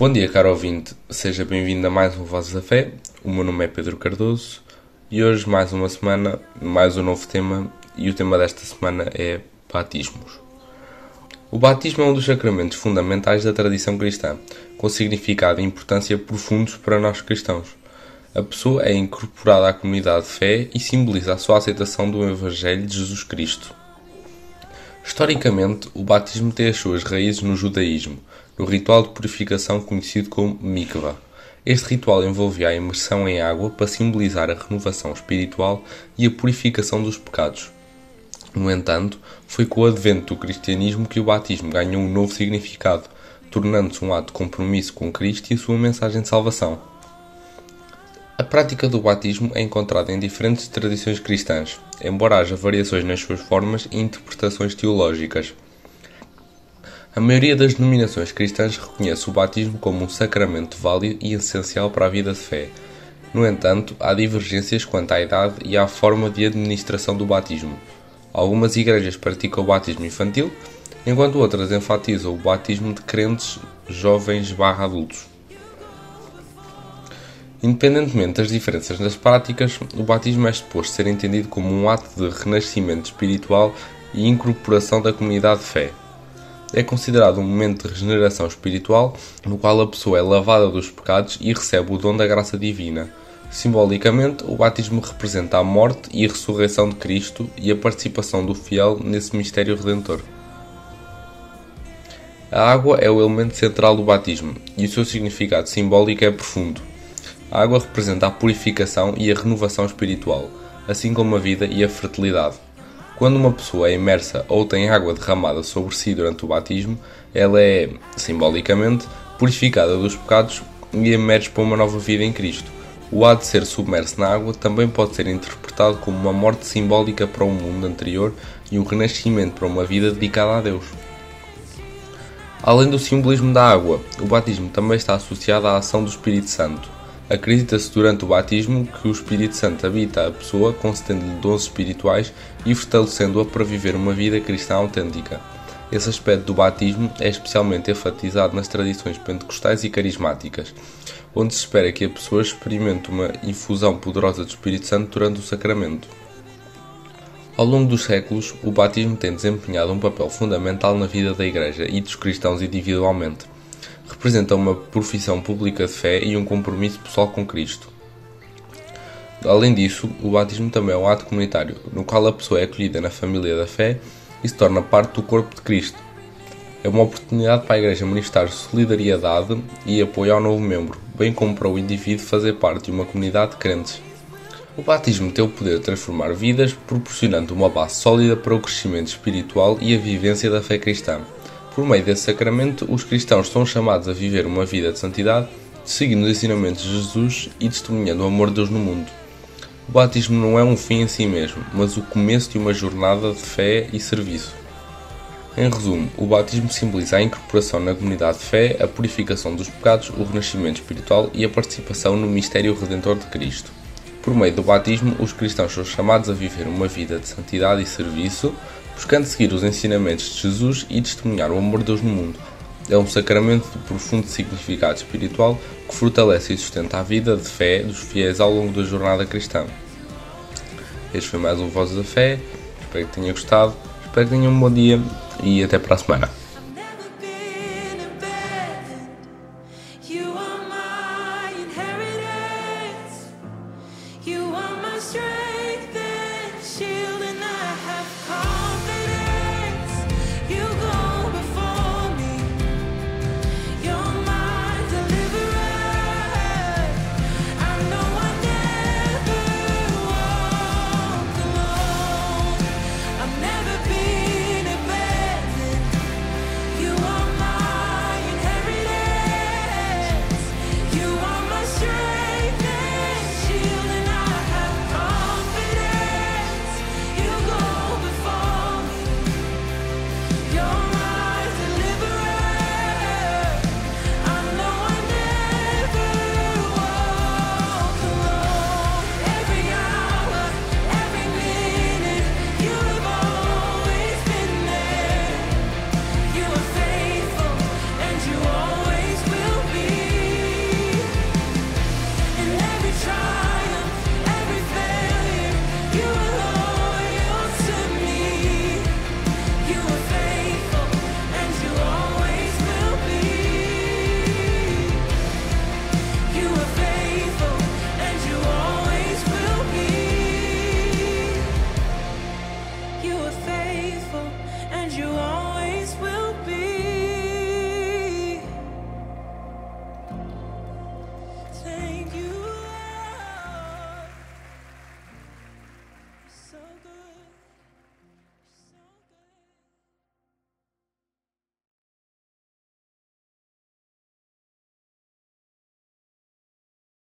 Bom dia, caro ouvinte, seja bem-vindo a mais um Vozes da Fé. O meu nome é Pedro Cardoso e hoje, mais uma semana, mais um novo tema. E o tema desta semana é batismos. O batismo é um dos sacramentos fundamentais da tradição cristã, com significado e importância profundos para nós cristãos. A pessoa é incorporada à comunidade de fé e simboliza a sua aceitação do Evangelho de Jesus Cristo. Historicamente, o batismo tem as suas raízes no judaísmo, no ritual de purificação conhecido como mikvah. Este ritual envolvia a imersão em água para simbolizar a renovação espiritual e a purificação dos pecados. No entanto, foi com o advento do cristianismo que o batismo ganhou um novo significado, tornando-se um ato de compromisso com Cristo e a sua mensagem de salvação. A prática do batismo é encontrada em diferentes tradições cristãs, embora haja variações nas suas formas e interpretações teológicas. A maioria das denominações cristãs reconhece o batismo como um sacramento válido e essencial para a vida de fé. No entanto, há divergências quanto à idade e à forma de administração do batismo. Algumas igrejas praticam o batismo infantil, enquanto outras enfatizam o batismo de crentes jovens barra adultos. Independentemente das diferenças nas práticas, o batismo é suposto ser entendido como um ato de renascimento espiritual e incorporação da comunidade de fé. É considerado um momento de regeneração espiritual no qual a pessoa é lavada dos pecados e recebe o dom da graça divina. Simbolicamente, o batismo representa a morte e a ressurreição de Cristo e a participação do fiel nesse mistério redentor. A água é o elemento central do batismo e o seu significado simbólico é profundo. A água representa a purificação e a renovação espiritual, assim como a vida e a fertilidade. Quando uma pessoa é imersa ou tem água derramada sobre si durante o batismo, ela é, simbolicamente, purificada dos pecados e emerge para uma nova vida em Cristo. O ato de ser submerso na água também pode ser interpretado como uma morte simbólica para o mundo anterior e um renascimento para uma vida dedicada a Deus. Além do simbolismo da água, o batismo também está associado à ação do Espírito Santo. Acredita-se durante o batismo que o Espírito Santo habita a pessoa, concedendo-lhe dons espirituais e fortalecendo-a para viver uma vida cristã autêntica. Esse aspecto do batismo é especialmente enfatizado nas tradições pentecostais e carismáticas, onde se espera que a pessoa experimente uma infusão poderosa do Espírito Santo durante o sacramento. Ao longo dos séculos, o batismo tem desempenhado um papel fundamental na vida da Igreja e dos cristãos individualmente representa uma profissão pública de fé e um compromisso pessoal com Cristo. Além disso, o batismo também é um ato comunitário, no qual a pessoa é acolhida na família da fé e se torna parte do corpo de Cristo. É uma oportunidade para a Igreja manifestar solidariedade e apoio ao novo membro, bem como para o indivíduo fazer parte de uma comunidade de crentes. O batismo tem o poder de transformar vidas, proporcionando uma base sólida para o crescimento espiritual e a vivência da fé cristã. Por meio desse sacramento, os cristãos são chamados a viver uma vida de santidade, seguindo os ensinamentos de Jesus e testemunhando o amor de Deus no mundo. O batismo não é um fim em si mesmo, mas o começo de uma jornada de fé e serviço. Em resumo, o batismo simboliza a incorporação na comunidade de fé, a purificação dos pecados, o renascimento espiritual e a participação no mistério redentor de Cristo. Por meio do batismo, os cristãos são chamados a viver uma vida de santidade e serviço, buscando seguir os ensinamentos de Jesus e testemunhar o amor de Deus no mundo. É um sacramento de profundo significado espiritual que fortalece e sustenta a vida de fé dos fiéis ao longo da jornada cristã. Este foi mais um Voz da Fé, espero que tenha gostado, espero que tenha um bom dia e até para a semana.